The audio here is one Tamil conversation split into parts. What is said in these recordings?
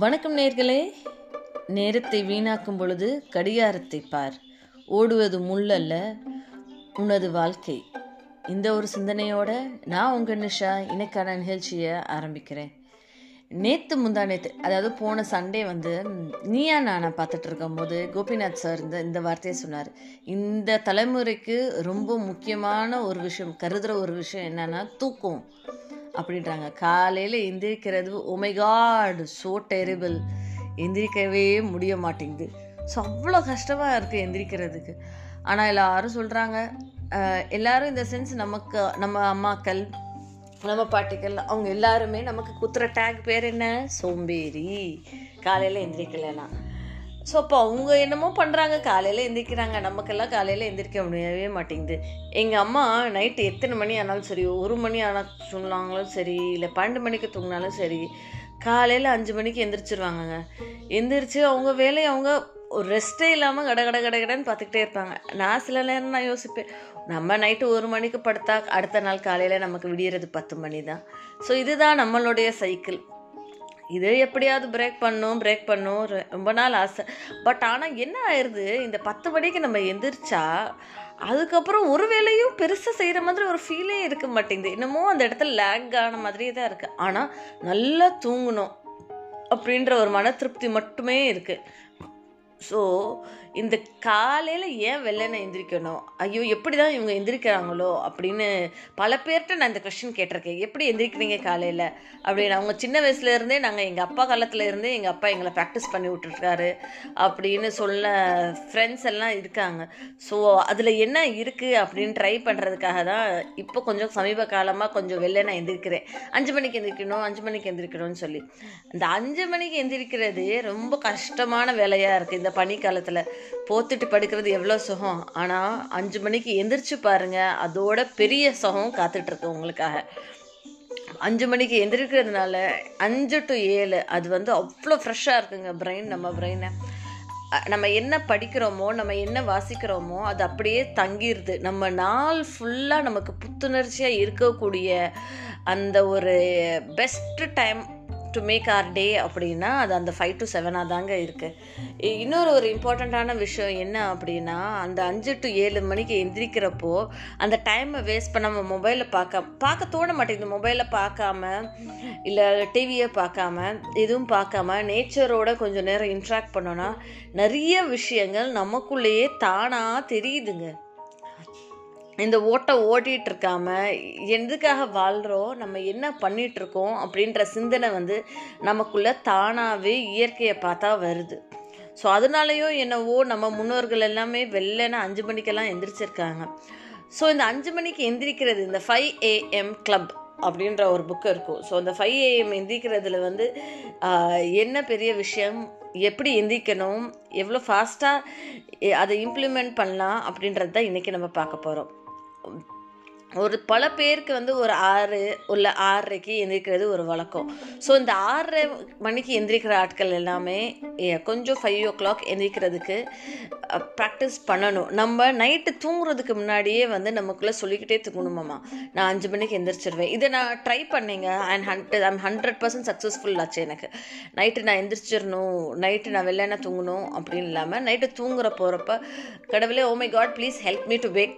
வணக்கம் நேர்களே. நேரத்தை வீணாக்கும் பொழுது கடிகாரத்தை பார். ஓடுவது முள்ளல்ல உனது வாழ்க்கை. இந்த ஒரு சிந்தனையோட நான் உங்கள் நிஷா இன்னைக்கான நிகழ்ச்சியை ஆரம்பிக்கிறேன். நேற்று முந்தா நேற்று அதாவது போன சண்டே வந்து நீயா நானா பார்த்துட்டு இருக்கும்போது கோபிநாத் சார் இந்த இந்த வார்த்தையை சொன்னார். இந்த தலைமுறைக்கு ரொம்ப முக்கியமான ஒரு விஷயம் கருதுகிற ஒரு விஷயம் என்னன்னா தூக்கம். அப்படின்றாங்க. காலையில் எந்திரிக்கிறது ஒமைகாடு ஸோ டெரிபிள் எந்திரிக்கவே முடிய மாட்டேங்குது. ஸோ அவ்வளோ கஷ்டமாக இருக்குது எந்திரிக்கிறதுக்கு. ஆனால் எல்லாரும் சொல்கிறாங்க எல்லாரும் இந்த சென்ஸ் நமக்கு நம்ம அம்மாக்கள் நம்ம பாட்டிகள் அவங்க எல்லாருமே நமக்கு குத்துற டேக் பேர் என்ன? சோம்பேறி. காலையில் எந்திரிக்கலைன்னா. ஸோ அப்போ அவங்க என்னமோ பண்ணுறாங்க காலையில் எந்திரிக்கிறாங்க. நமக்கெல்லாம் காலையில் எந்திரிக்க முடியவே மாட்டேங்குது. எங்கள் அம்மா நைட்டு எத்தனை மணி ஆனாலும் சரி ஒரு மணி ஆனால் சொன்னாங்களும் சரி இல்லை பன்னெண்டு மணிக்கு தூங்கினாலும் சரி காலையில் அஞ்சு மணிக்கு எந்திரிச்சிருவாங்கங்க. எந்திரிச்சு அவங்க வேலையை அவங்க ஒரு ரெஸ்ட்டே இல்லாமல் கட கட கட கடன்னு பார்த்துக்கிட்டே இருப்பாங்க. நான் சில நேரம் நான் யோசிப்பேன் நம்ம நைட்டு ஒரு மணிக்கு படுத்தா அடுத்த நாள் காலையில் நமக்கு விடியறது பத்து மணி தான் ஸோ இதுதான் நம்மளுடைய சைக்கிள் இது எப்படியாவது பிரேக் பண்ணும் பிரேக் பண்ணும் ரொம்ப நாள் ஆசை. பட் ஆனால் என்ன ஆயிடுது இந்த பத்து மணிக்கு நம்ம எந்திரிச்சா அதுக்கப்புறம் ஒரு வேலையும் பெருசாக செய்கிற மாதிரி ஒரு ஃபீலே இருக்க மாட்டேங்குது. என்னமோ அந்த இடத்துல லேக் ஆன மாதிரியே தான் இருக்குது ஆனால் நல்லா தூங்கணும் அப்படின்ற ஒரு மன திருப்தி மட்டுமே இருக்குது ஸோ இந்த காலையில் ஏன் வெள்ளனை எந்திரிக்கணும்? ஐயோ எப்படி தான் இவங்க எந்திரிக்கிறாங்களோ அப்படின்னு பல பேர்கிட்ட நான் இந்த கொஷின் கேட்டிருக்கேன். எப்படி எந்திரிக்கிறீங்க காலையில்? அப்படின்னு அவங்க சின்ன வயசுலேருந்தே நாங்கள் எங்கள் அப்பா காலத்துல இருந்தே எங்கள் அப்பா எங்களை ப்ராக்டிஸ் பண்ணி விட்டுருக்காரு அப்படின்னு சொல்ல ஃப்ரெண்ட்ஸ் எல்லாம் இருக்காங்க. ஸோ அதில் என்ன இருக்குது அப்படின்னு ட்ரை பண்ணுறதுக்காக தான் இப்போ கொஞ்சம் சமீப காலமாக கொஞ்சம் வெள்ளனை எந்திரிக்கிறேன். அஞ்சு மணிக்கு எந்திரிக்கணும் அஞ்சு மணிக்கு எந்திரிக்கணும்னு சொல்லி. இந்த அஞ்சு மணிக்கு எந்திரிக்கிறது ரொம்ப கஷ்டமான வேலையாக இருக்குது இந்த பனிக்காலத்தில் போத்துட்டு படுக்கிறது எவ்வளோ சுகம்? ஆனால் அஞ்சு மணிக்கு எந்திரிச்சு பாருங்க அதோட பெரிய சுகம் காத்துட்ருக்கு உங்களுக்காக. அஞ்சு மணிக்கு எந்திரிக்கிறதுனால அஞ்சு டு ஏழு அது வந்து அவ்வளோ ஃப்ரெஷ்ஷாக இருக்குங்க பிரெயின் நம்ம பிரெயினை நம்ம என்ன படிக்கிறோமோ நம்ம என்ன வாசிக்கிறோமோ அது அப்படியே தங்கிடுது நம்ம நாள் ஃபுல்லாக நமக்கு புத்துணர்ச்சியாக இருக்கக்கூடிய அந்த ஒரு best time to make our day அப்படின்னா அது அந்த ஃபைவ் டு செவனாக தாங்க இருக்குது இன்னொரு ஒரு இம்பார்ட்டண்ட்டான விஷயம் என்ன அப்படின்னா அந்த அஞ்சு டு ஏழு மணிக்கு எந்திரிக்கிறப்போ அந்த டைமை வேஸ்ட் பண்ணாமல் மொபைலை பார்க்க பார்க்க தோண மாட்டேங்குது. மொபைலை பார்க்காம இல்லை டிவியை பார்க்காம எதுவும் பார்க்காம நேச்சரோட கொஞ்சம் நேரம் இன்ட்ராக்ட் பண்ணோன்னா நிறைய விஷயங்கள் நமக்குள்ளேயே தானாக தெரியுதுங்க. இந்த ஓட்டை ஓட்டிகிட்டு இருக்காம எதுக்காக வாழ்கிறோம் நம்ம என்ன பண்ணிகிட்ருக்கோம் அப்படின்ற சிந்தனை வந்து நமக்குள்ள தானாகவே இயற்கையை பார்த்தா வருது. ஸோ அதனாலயும் என்னவோ நம்ம முன்னோர்கள் எல்லாமே வெள்ளன அஞ்சு மணிக்கெல்லாம் எந்திரிச்சிருக்காங்க. ஸோ இந்த அஞ்சு மணிக்கு எந்திரிக்கிறது இந்த ஃபைவ் ஏஎம் கிளப் அப்படின்ற ஒரு புக்கு இருக்கும். ஸோ அந்த ஃபைவ் ஏஎம் எந்திரிக்கிறதுல வந்து என்ன பெரிய விஷயம்? எப்படி எந்திரிக்கணும்? எவ்வளோ ஃபாஸ்ட்டாக அதை இம்ப்ளிமெண்ட் பண்ணலாம் அப்படின்றது தான் இன்றைக்கி நம்ம பார்க்க போகிறோம் ஒரு பல பேருக்கு வந்து ஒரு ஆறு உள்ள ஆறரைக்கு எந்திரிக்கிறது ஒரு வழக்கம். ஸோ இந்த ஆறரை மணிக்கு எந்திரிக்கிற ஆட்கள் எல்லாமே கொஞ்சம் ஃபைவ் ஓ கிளாக் எந்திரிக்கிறதுக்கு ப்ராக்டிஸ் பண்ணணும். நம்ம நைட்டு தூங்குறதுக்கு முன்னாடியே வந்து நமக்குள்ளே சொல்லிக்கிட்டே தூங்கணுமாம்மா நான் அஞ்சு மணிக்கு எந்திரிச்சிருவேன். இதை நான் ட்ரை பண்ணிங்க. And hundred I'm hundred percent successful ஆச்சு எனக்கு. நைட்டு நான் எந்திரிச்சிடணும் நைட்டு நான் வெள்ளன தூங்கணும் அப்படின்னு இல்லாமல் நைட்டு தூங்குற போகிறப்ப கடவுளே ஓ my God please help me to wake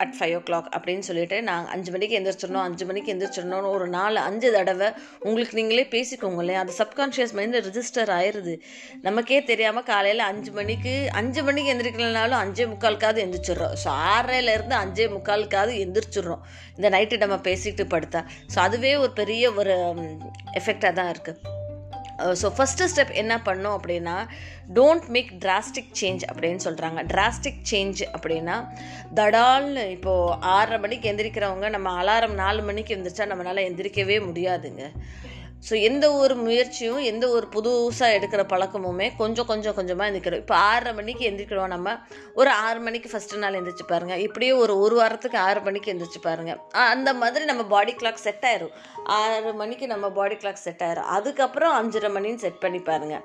at five o'clock அப்படின்னு சொல்லிட்டு நான் அஞ்சு மணிக்கு எந்திரிச்சிடணும் அஞ்சு மணிக்கு எந்திரிச்சிடணும்னு ஒரு நாலு அஞ்சு தடவை உங்களுக்கு நீங்களே பேசிக்கோங்களேன் அது சப்கான்ஷியஸ் மைண்டில் ரிஜிஸ்டர் ஆயிடுது நமக்கே தெரியாமல் காலையில் அஞ்சு மணிக்கு அஞ்சு மணிக்கு எந்திரிக்கலனாலும் அஞ்சே முக்காலுக்காவது எந்திரிச்சிடுறோம். ஸோ ஆறரைலேருந்து அஞ்சே முக்காலுக்காவது எந்திரிச்சிடுறோம். இந்த நைட்டு நம்ம பேசிக்கிட்டு படுத்தா. ஸோ அதுவே ஒரு பெரிய ஒரு எஃபெக்டாக தான் இருக்குது ஸோ ஃபஸ்ட்டு ஸ்டெப் என்ன பண்ணோம் அப்படின்னா டோன்ட் மேக் டிராஸ்டிக் சேஞ்ச் அப்படின்னு சொல்கிறாங்க டிராஸ்டிக் சேஞ்ச் அப்படின்னா தடால்னு இப்போது ஆறரை மணிக்கு எந்திரிக்கிறவங்க நம்ம அலாரம் நாலு மணிக்கு எழுந்திரிச்சா நம்மளால் எந்திரிக்கவே முடியாதுங்க. ஸோ எந்த ஒரு முயற்சியும் எந்த ஒரு புதுசாக எடுக்கிற பழக்கமுமே கொஞ்சம் கொஞ்சம் கொஞ்சமாக எந்திரிக்கிறோம் இப்போ ஆறரை மணிக்கு எந்திரிக்கிறோம் நம்ம. ஒரு ஆறு மணிக்கு ஃபஸ்ட்டு நாள் எந்திரிச்சு பாருங்க. இப்படியே ஒரு ஒரு வாரத்துக்கு ஆறு மணிக்கு எந்திரிச்சு பாருங்கள் அந்த மாதிரி நம்ம பாடி கிளாக் செட் ஆயிரும். ஆறு மணிக்கு நம்ம பாடி கிளாக் செட் ஆயிரும். அதுக்கப்புறம் அஞ்சரை மணின்னு செட் பண்ணி பாருங்கள்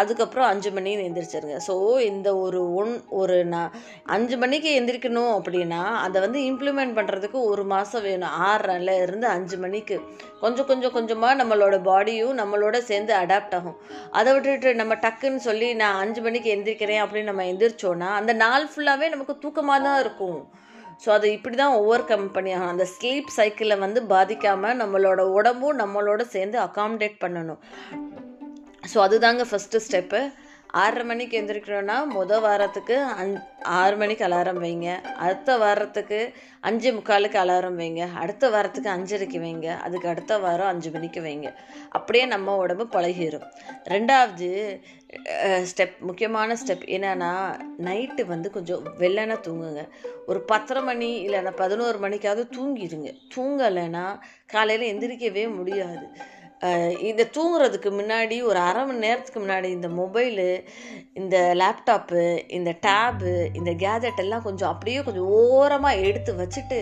அதுக்கப்புறம் அஞ்சு மணின்னு எந்திரிச்சிருங்க. ஸோ இந்த ஒரு ஒன் ஒரு நான் அஞ்சு மணிக்கு எந்திரிக்கணும் அப்படின்னா அதை வந்து இம்ப்ளிமெண்ட் பண்ணுறதுக்கு ஒரு மாதம் வேணும். ஆறரைல இருந்து அஞ்சு மணிக்கு. கொஞ்சம் கொஞ்சம் கொஞ்சமாக நம்மளோட பாடியும் நம்மளோட சேர்ந்து அடாப்ட் ஆகும். அதை விட்டுட்டு நம்ம டக்குன்னு சொல்லி நான் அஞ்சு மணிக்கு எந்திரிக்கிறேன் அப்படின்னு நம்ம எந்திரிச்சோன்னா அந்த நாள் ஃபுல்லாகவே நமக்கு தூக்கமாக தான் இருக்கும். ஸோ அதை இப்படி தான் ஓவர் கம் பண்ணியாகணும் அந்த ஸ்லீப் சைக்கிளை வந்து பாதிக்காமல் நம்மளோட உடம்பும் நம்மளோட சேர்ந்து அகாமடேட் பண்ணணும். ஸோ அதுதாங்க ஃபஸ்ட்டு ஸ்டெப்பு ஆறரை மணிக்கு எந்திரிக்கணும்னா மொதல் வாரத்துக்கு அஞ் ஆறு மணிக்கு அலாரம் வைங்க. அடுத்த வாரத்துக்கு அஞ்சு முக்காலுக்கு அலாரம் வைங்க. அடுத்த வாரத்துக்கு அஞ்சரைக்கு வைங்க. அதுக்கு அடுத்த வாரம் அஞ்சு மணிக்கு வைங்க. அப்படியே நம்ம உடம்பு பழகிடும் ரெண்டாவது ஸ்டெப் முக்கியமான ஸ்டெப் என்னென்னா நைட்டு வந்து கொஞ்சம் வெள்ளன தூங்குங்க. ஒரு பத்தரை மணி இல்லைன்னா பதினோரு மணிக்காவது தூங்கிடுங்க. தூங்கலைன்னா காலையில் எந்திரிக்கவே முடியாது. இந்த தூங்குறதுக்கு முன்னாடி ஒரு அரை மணி நேரத்துக்கு முன்னாடி இந்த மொபைலு இந்த லேப்டாப்பு இந்த டேபு இந்த கேஜெட் எல்லாம் கொஞ்சம் அப்படியே கொஞ்சம் ஓரமாக எடுத்து வச்சுட்டு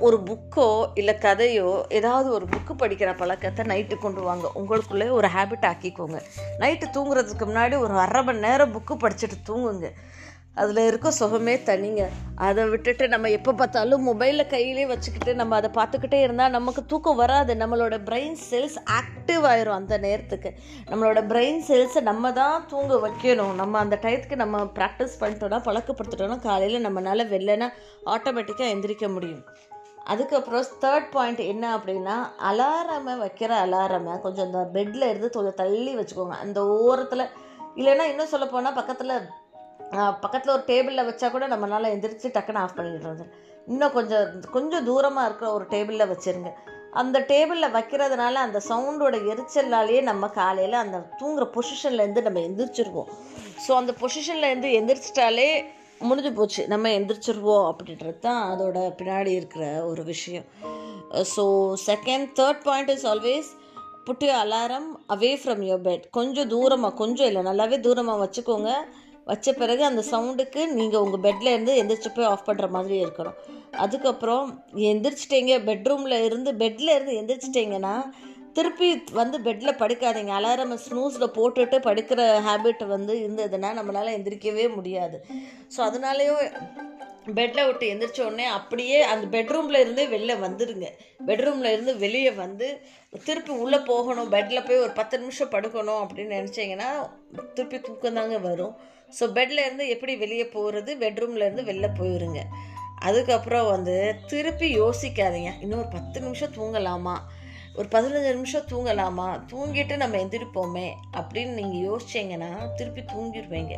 ஒரு புக்கோ இல்லை கதையோ ஏதாவது ஒரு புக்கு படிக்கிற பழக்கத்தை நைட்டு கொண்டு வாங்க. உங்களுக்குள்ளே ஒரு ஹேபிட் ஆக்கிக்கோங்க. நைட்டு தூங்குறதுக்கு முன்னாடி ஒரு அரை மணி நேரம் புக்கு படிச்சுட்டு தூங்குங்க. அதில் இருக்க சுகமே தனிங்க. அதை விட்டுட்டு நம்ம எப்போ பார்த்தாலும் மொபைலில் கையிலே வச்சுக்கிட்டு நம்ம அதை பார்த்துக்கிட்டே இருந்தால் நமக்கு தூக்கம் வராது. நம்மளோட பிரெயின் செல்ஸ் ஆக்டிவ் ஆயிரும் அந்த நேரத்துக்கு. நம்மளோட பிரெயின் செல்ஸை நம்ம தான் தூங்க வைக்கணும். நம்ம அந்த டயத்துக்கு நம்ம ப்ராக்டிஸ் பண்ணிட்டோன்னா பழக்கப்படுத்திட்டோம்னா காலையில் நம்மளால் வெளிலன்னா ஆட்டோமேட்டிக்காக எந்திரிக்க முடியும். அதுக்கப்புறம் தேர்ட் பாயிண்ட் என்ன அப்படின்னா அலாரமை வைக்கிற அலாரமை கொஞ்சம் இந்த பெட்டில் இருந்து கொஞ்சம் தள்ளி வச்சுக்கோங்க. அந்த ஓரத்தில் இல்லைன்னா இன்னும் சொல்ல போனால் பக்கத்தில் பக்கத்தில் ஒரு டேபிளில் வச்சா கூட நம்மளால் எந்திரிச்சு டக்குன்னு ஆஃப் பண்ணிடுறது. இன்னும் கொஞ்சம் கொஞ்சம் தூரமாக இருக்கிற ஒரு டேபிளில் வச்சுருங்க. அந்த டேபிளில் வைக்கிறதுனால அந்த சவுண்டோட எரிச்சலாலேயே நம்ம காலையில் அந்த தூங்குற பொசிஷன்லேருந்து நம்ம எந்திரிச்சிருவோம். ஸோ அந்த பொசிஷன்லேருந்து எந்திரிச்சிட்டாலே முடிஞ்சு போச்சு. நம்ம எந்திரிச்சிருவோம் அப்படின்றது தான் அதோட பின்னாடி இருக்கிற ஒரு விஷயம். So second third point is always put alarm away from your bed கொஞ்சம் தூரமாக கொஞ்சம் இல்லை நல்லாவே தூரமாக வச்சுக்கோங்க. வச்ச பிறகு அந்த சவுண்டுக்கு நீங்கள் உங்கள் பெட்டில் இருந்து எந்திரிச்சு போய் ஆஃப் பண்ணுற மாதிரி இருக்கணும். அதுக்கப்புறம் எந்திரிச்சிட்டிங்க பெட்ரூமில் இருந்து பெட்டில் இருந்து எந்திரிச்சிட்டிங்கன்னா திருப்பி வந்து பெட்டில் படுக்காதீங்க. அலாரம் ஸ்னூஸில் போட்டுட்டு படுக்கிற ஹேபிட் வந்து இருந்ததுன்னா நம்மளால் எந்திரிக்கவே முடியாது. ஸோ அதனாலேயோ பெட்டில் விட்டு எந்திரிச்ச உடனே அப்படியே அந்த பெட்ரூமில் இருந்தே வெளில வந்துடுங்க பெட்ரூமில் இருந்து வெளியே வந்து திருப்பி உள்ளே போகணும். பெட்டில் போய் ஒரு பத்து நிமிஷம் படுக்கணும் அப்படின்னு நினச்சிங்கன்னா திருப்பி தூக்கம் தாங்க வரும். ஸோ பெட்டில் இருந்து எப்படி வெளியே போகிறது பெட்ரூமில் இருந்து வெளில போயிருங்க. அதுக்கப்புறம் வந்து திருப்பி யோசிக்காதீங்க. இன்னும் ஒரு பத்து நிமிஷம் தூங்கலாமா? ஒரு பதினஞ்சு நிமிஷம் தூங்கலாமா? தூங்கிட்டு நம்ம எந்திரிப்போமே அப்படின்னு நீங்கள் யோசிச்சிங்கன்னா திருப்பி தூங்கிடுவீங்க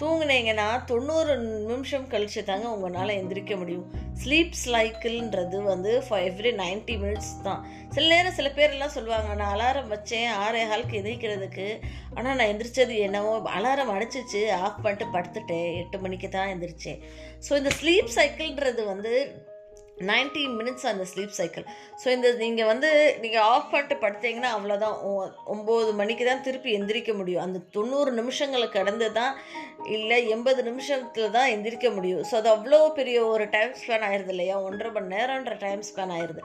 தூங்குனீங்கன்னா தொண்ணூறு நிமிஷம் கழிச்சு தாங்க உங்களால் எந்திரிக்க முடியும். ஸ்லீப் சைக்கிள்ன்றது வந்து ஃபார் எவ்ரி நைன்ட்டி மினிட்ஸ் தான். சில நேரம் சில பேர்லாம் சொல்லுவாங்க நான் அலாரம் வச்சேன் ஆறே ஹாலுக்கு எந்திரிக்கிறதுக்கு. ஆனால் நான் எந்திரிச்சது என்னவோ அலாரம் அடிச்சிச்சு ஆஃப் பண்ணிட்டு படுத்துட்டேன். எட்டு மணிக்கு தான் எந்திரிச்சேன். ஸோ இந்த ஸ்லீப் சைக்கிள்ன்றது வந்து நைன்டி மினிட்ஸ் அந்த ஸ்லீப் சைக்கிள் ஸோ இந்த நீங்கள் வந்து நீங்கள் ஆஃப் பண்ணிட்டு படுத்தீங்கன்னா அவ்வளோதான் ஒம்பது மணிக்கு தான் திருப்பி எந்திரிக்க முடியும். அந்த தொண்ணூறு நிமிஷங்களை கடந்து தான் இல்லை எண்பது நிமிஷத்தில் தான் எந்திரிக்க முடியும். ஸோ அது அவ்வளோ பெரிய ஒரு டைம் ஸ்பேன் ஆயிடுது இல்லையா? ஒன்றரை மணி நேரன்ற டைம் ஸ்பேன் ஆயிடுது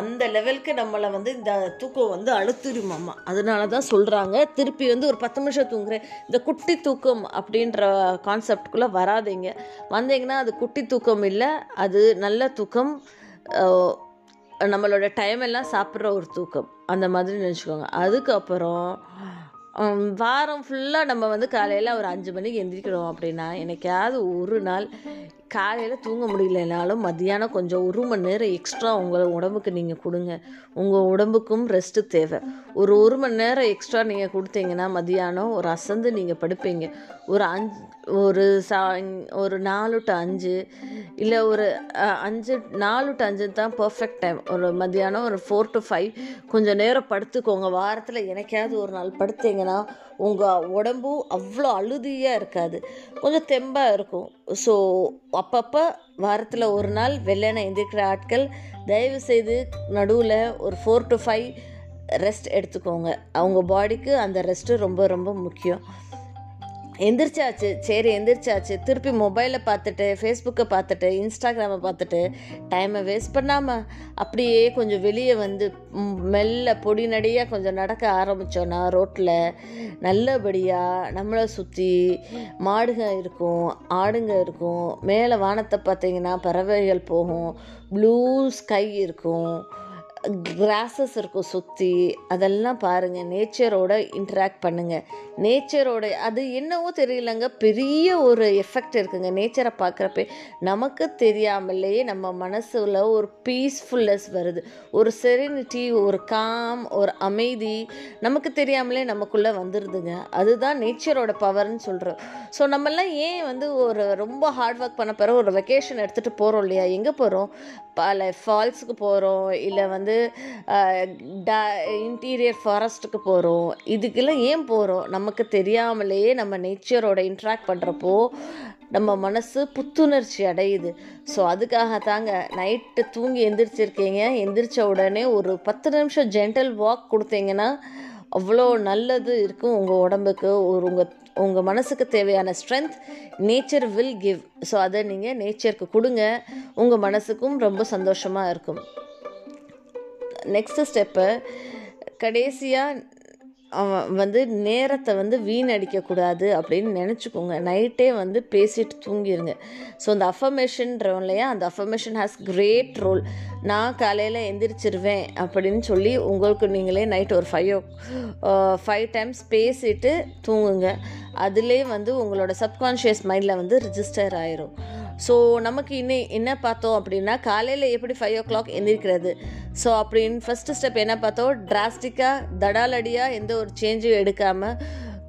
அந்த லெவலுக்கு நம்மளை வந்து இந்த தூக்கம் வந்து அழுத்திடும் அம்மா அதனால தான் சொல்கிறாங்க திருப்பி வந்து ஒரு பத்து நிமிஷம் தூங்குறேன். இந்த குட்டி தூக்கம் அப்படின்ற கான்செப்டுக்குள்ளே வராதிங்க. வந்தீங்கன்னா அது குட்டி தூக்கம் இல்லை அது நல்ல தூக்கம். நம்மளோட டைம் எல்லாம் சாப்பிட்ற ஒரு தூக்கம். அந்த மாதிரி நினச்சிக்கோங்க. அதுக்கப்புறம் வாரம் ஃபுல்லாக நம்ம வந்து காலையில் ஒரு அஞ்சு மணிக்கு எந்திரிக்கிறோம் அப்படின்னா என்னைக்காவது ஒரு நாள் காலையில் தூங்க முடியலனாலும் மத்தியானம் கொஞ்சம் ஒரு மணி நேரம் எக்ஸ்ட்ரா உங்கள் உடம்புக்கு நீங்கள் கொடுங்க. உங்கள் உடம்புக்கும் ரெஸ்ட்டு தேவை. ஒரு ஒரு மணி நேரம் எக்ஸ்ட்ரா நீங்கள் கொடுத்தீங்கன்னா மத்தியானம் ஒரு அசந்து நீங்கள் படுப்பீங்க. ஒரு அஞ்சு ஒரு சா ஒரு நாலு டு அஞ்சு இல்லை ஒரு அஞ்சு நாலு டு அஞ்சு தான் பர்ஃபெக்ட் டைம் ஒரு மத்தியானம் ஒரு ஃபோர் டு ஃபைவ் கொஞ்சம் நேரம் படுத்துக்கோங்க. வாரத்தில் எனக்காவது ஒரு நாள் படுத்தீங்கன்னா உங்கள் உடம்பும் அவ்வளோ அழுதியாக இருக்காது. கொஞ்சம் தெம்பாக இருக்கும். ஸோ அப்பப்போ வாரத்தில் ஒரு நாள் வெள்ளனை எந்திரிக்கிற ஆட்கள் தயவு செய்து நடுவில் ஒரு ஃபோர் டு ஃபைவ் ரெஸ்ட் எடுத்துக்கோங்க. அவங்க பாடிக்கு அந்த ரெஸ்ட்டு ரொம்ப ரொம்ப முக்கியம். எந்திரிச்சாச்சு சரி எந்திரிச்சாச்சு. திருப்பி மொபைலை பார்த்துட்டு ஃபேஸ்புக்கை பார்த்துட்டு இன்ஸ்டாகிராமை பார்த்துட்டு டைமை வேஸ்ட் பண்ணாமல் அப்படியே கொஞ்சம் வெளியே வந்து மெல்ல பொடி நடியாக கொஞ்சம் நடக்க ஆரம்பித்தோன்னா ரோட்டில் நல்லபடியாக நம்மளை சுற்றி மாடுங்க இருக்கும் ஆடுங்க இருக்கும். மேலே வானத்தை பார்த்தீங்கன்னா பறவைகள் போகும். ப்ளூ ஸ்கை இருக்கும். கிராஸஸ் இருக்கும் சுற்றி அதெல்லாம் பாருங்கள் நேச்சரோட இன்ட்ராக்ட் பண்ணுங்கள் நேச்சரோட அது என்னவோ தெரியலங்க. பெரிய ஒரு எஃபெக்ட் இருக்குங்க. நேச்சரை பார்க்குறப்ப நமக்கு தெரியாமலேயே நம்ம மனசில் ஒரு பீஸ்ஃபுல்னஸ் வருது. ஒரு செரினிட்டி ஒரு காம் ஒரு அமைதி நமக்கு தெரியாமலே நமக்குள்ளே வந்துடுதுங்க அதுதான் நேச்சரோட பவர்னு சொல்கிறோம் ஸோ நம்மெல்லாம் ஏன் வந்து ஒரு ரொம்ப ஹார்ட் ஒர்க் பண்ண பிறகு ஒரு வெக்கேஷன் எடுத்துகிட்டு போகிறோம் இல்லையா? எங்கே போகிறோம் பல ஃபால்ஸுக்கு போகிறோம் இல்லை வந்து இன்டீரியர் ஃபாரஸ்ட்டுக்கு போகிறோம் இதுக்கெல்லாம் ஏன் போகிறோம் நமக்கு தெரியாமலேயே நம்ம நேச்சரோட இன்ட்ராக்ட் பண்ணுறப்போ நம்ம மனசு புத்துணர்ச்சி அடையுது. ஸோ அதுக்காக தாங்க நைட்டு தூங்கி எந்திரிச்சிருக்கீங்க. எந்திரிச்ச உடனே ஒரு பத்து நிமிஷம் ஜென்டல் வாக் கொடுத்தீங்கன்னா அவ்வளோ நல்லது இருக்கும் உங்கள் உடம்புக்கு. ஒரு உங்கள் உங்கள் மனசுக்கு தேவையான strength nature will give so அதை நீங்கள் நேச்சருக்கு கொடுங்க. உங்கள் மனசுக்கும் ரொம்ப சந்தோஷமாக இருக்கும். நெக்ஸ்ட்டு ஸ்டெப்பு கடைசியாக அவன் வந்து நேரத்தை வந்து வீணடிக்கக்கூடாது அப்படின்னு நினச்சிக்கோங்க. நைட்டே வந்து பேசிட்டு தூங்கிடுங்க ஸோ அந்த அஃபர்மேஷன்றோம் இல்லையா? அந்த அஃபர்மேஷன் ஹாஸ் கிரேட் ரோல் நான் காலையில் எந்திரிச்சிருவேன் அப்படின்னு சொல்லி உங்களுக்கு நீங்களே நைட் ஒரு ஃபைவ் ஃபைவ் டைம்ஸ் பேசிட்டு தூங்குங்க. அதிலே வந்து உங்களோட சப்கான்ஷியஸ் மைண்டில் வந்து ரிஜிஸ்டர் ஆயிரும். ஸோ நமக்கு இன்னும் என்ன பார்த்தோம் அப்படின்னா காலையில் எப்படி ஃபைவ் ஓ கிளாக் எந்திரிக்கிறது. ஸோ அப்படின்னு ஃபஸ்ட்டு ஸ்டெப் என்ன பார்த்தோம்? டிராஸ்டிக்காக தடாலடியாக எந்த ஒரு சேஞ்சும் எடுக்காமல்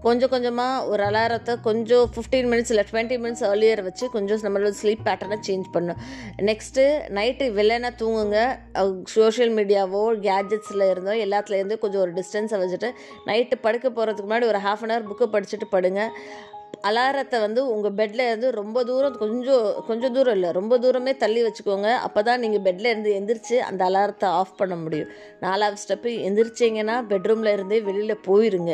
கொஞ்சம் கொஞ்சமாக ஒரு அலாரத்தை கொஞ்சம் ஃபிஃப்டீன் மினிட்ஸ் இல்லை டுவெண்ட்டி மினிட்ஸ் ஏர்லியர் வச்சு கொஞ்சம் நம்மளோட ஸ்லீப் பேட்டர்னை சேஞ்ச் பண்ணும். நெக்ஸ்ட்டு நைட்டு வெள்ளனா தூங்குங்க. சோஷியல் மீடியாவோ கேஜெட்ஸில் இருந்தோ எல்லாத்துலேருந்து கொஞ்சம் ஒரு டிஸ்டன்ஸை வச்சுட்டு நைட்டு படுக்க போகிறதுக்கு முன்னாடி ஒரு ஹாஃப் அன் ஹவர் புக்கை படிச்சுட்டு படுங்க. அலாரத்தை வந்து உங்கள் பெட்டில் இருந்து ரொம்ப தூரம் கொஞ்சம் கொஞ்சம் தூரம் இல்லை ரொம்ப தூரமே தள்ளி வச்சுக்கோங்க. அப்போ தான் நீங்கள் பெட்டில் இருந்து எந்திரிச்சு அந்த அலாரத்தை ஆஃப் பண்ண முடியும். நாலாவது ஸ்டெப்பு எந்திரிச்சிங்கன்னா பெட்ரூமில் இருந்தே வெளியில் போயிருங்க.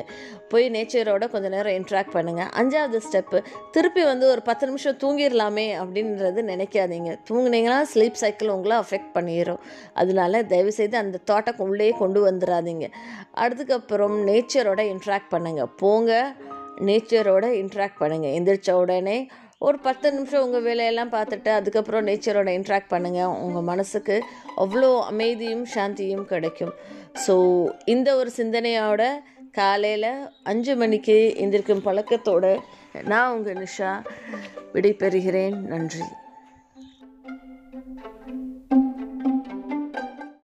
போய் நேச்சரோட கொஞ்சம் நேரம் இன்ட்ராக்ட் பண்ணுங்கள் அஞ்சாவது ஸ்டெப்பு திருப்பி வந்து ஒரு பத்து நிமிஷம் தூங்கிடலாமே அப்படின்றது நினைக்காதீங்க. தூங்குனீங்கன்னா ஸ்லீப் சைக்கிள் உங்களை அஃபெக்ட் பண்ணிடும் அதனால தயவுசெய்து அந்த தோட்டக்கு உள்ளே கொண்டு வந்துடாதீங்க. அதுக்கப்புறம் நேச்சரோட இன்ட்ராக்ட் பண்ணுங்கள் போங்க. நேச்சரோட இன்ட்ராக்ட் பண்ணுங்கள் எந்திரிச்ச உடனே ஒரு பத்து நிமிஷம் உங்கள் வேலையெல்லாம் பார்த்துட்டு அதுக்கப்புறம் நேச்சரோட இன்ட்ராக்ட் பண்ணுங்கள் உங்கள் மனசுக்கு அவ்வளோ அமைதியும் சாந்தியும் கிடைக்கும். ஸோ இந்த ஒரு சிந்தனையோட காலையில் அஞ்சு மணிக்கு எந்திரிக்கும் பழக்கத்தோடு நான் உங்கள் நிஷா விடைபெறுகிறேன். நன்றி.